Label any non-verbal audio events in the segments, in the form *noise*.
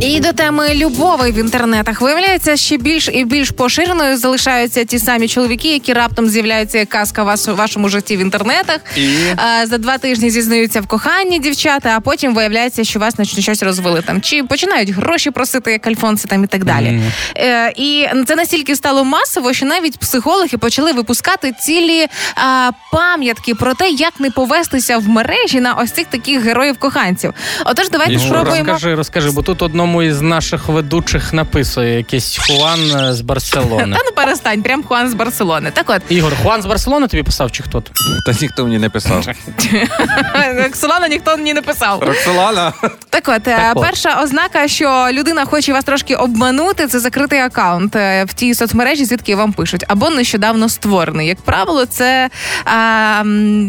І до теми любові в інтернетах виявляється ще більш і більш поширеною залишаються ті самі чоловіки, які раптом з'являються як казка вас- в вашому житті в інтернетах. І? Е, за два тижні зізнаються в коханні дівчата, а потім виявляється, що вас наче щось розвели там, чи починають гроші просити, як альфонси там і так далі. Е, і це настільки стало масово, що навіть психологи почали випускати цілі а, пам'ятки про те, як не повестися в мережі на ось цих таких героїв коханців. Отож, давайте Ну, спробуємо. Розкажи, розкажи, бо тут одному із наших ведучих написує якийсь Хуан е, з Барселони. *laughs* Та ну перестань, прям Хуан з Барселони. Так от, Ігор, Хуан з Барселони тобі писав чи хто? то? Та ніхто мені не писав. *laughs* Роксолана ніхто мені не писав. Роксолана. Так от, е, Так от. перша ознака, що людина хоче вас трошки обманути, це закритий акаунт е, в тій соцмережі, звідки вам пишуть, або нещодавно створений. Як правило, це а,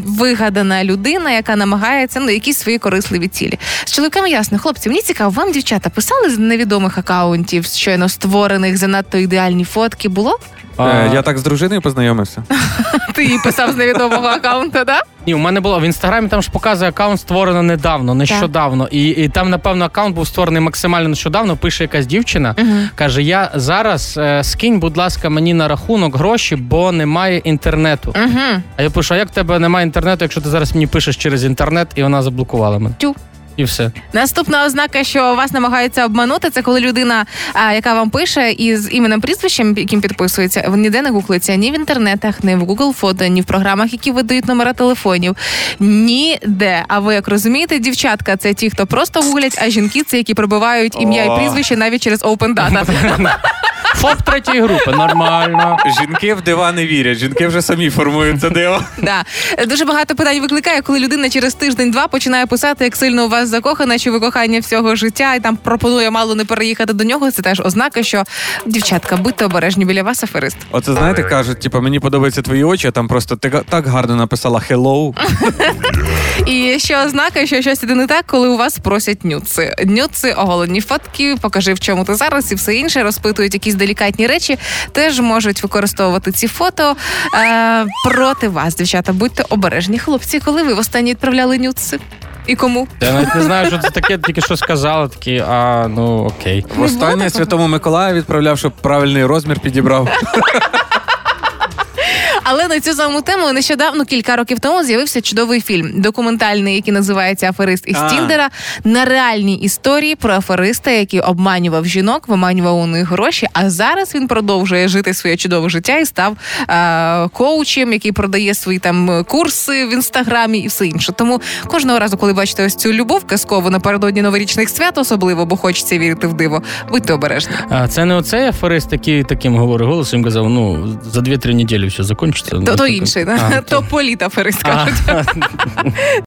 вигадана людина, яка намагається ну якісь свої корисливі цілі. З чоловіками ясно, хлопці, мені цікаво, вам дівчата писали з невідомих акаунтів, щойно створених, занадто ідеальні фотки. Було? Е, Я так з дружиною познайомився. *laughs* Ти їй писав з невідомого акаунту, так? Ні, у мене було в інстаграмі. Там ж показує аккаунт створено недавно, нещодавно. І, і там, напевно, аккаунт був створений максимально нещодавно. Пише якась дівчина. каже: Я зараз е, скинь, будь ласка, мені на рахунок гроші, бо немає інтернету. Угу. А я пишу: а як в тебе немає інтернету, якщо ти зараз мені пишеш через інтернет, і вона заблокувала мене. Тю. І все. Наступна ознака, що вас намагаються обманути, це коли людина, а, яка вам пише, із іменем прізвищем, яким підписується, ніде не гуглиться ні в інтернетах, ні в Google фото, ні в програмах, які видають номера телефонів. Ніде. А ви як розумієте, дівчатка це ті, хто просто гуглять, а жінки це які пробивають ім'я і прізвище навіть через Open Data. *laughs* ФОП третьої групи, нормально. Жінки в дива не вірять, жінки вже самі формують це диво. Да. Дуже багато питань викликає, коли людина через тиждень-два починає писати, як сильно у вас закохана, чи ви кохання всього життя, і там пропонує мало не переїхати до нього. Це теж ознака, що дівчатка, будьте обережні біля вас, аферист. Оце знаєте, кажуть, типу, мені подобаються твої очі, а там просто ти так гарно написала hello. *laughs* І ще ознака, що щось іде не так, коли у вас просять нюци. Нюци, оголені фотки, покажи в чому ти зараз і все інше, розпитують якісь делікатні речі, теж можуть використовувати ці фото е, проти вас, дівчата. Будьте обережні, хлопці, коли ви востаннє відправляли нюци? І кому? Я навіть не знаю, що це таке, тільки що сказала, такі, а ну окей. Останнє? Святому Миколаю відправляв, щоб правильний розмір підібрав. *laughs* Але на цю саму тему нещодавно кілька років тому з'явився чудовий фільм документальний, який називається Аферист із. Тіндера на реальній історії про афериста, який обманював жінок, виманював у них гроші. А зараз він продовжує жити своє чудове життя і став е- коучем, який продає свої там курси в інстаграмі і все інше. Тому кожного разу, коли бачите ось цю любов казкову напередодні новорічних свят, особливо, бо хочеться вірити в диво, будьте обережні. А це не оцей аферист, який таким говорить голосом казав: ну за 2-3 неділі все закінчиться. То, Ну, то таке. інший, то політ аферист кажуть. *laughs*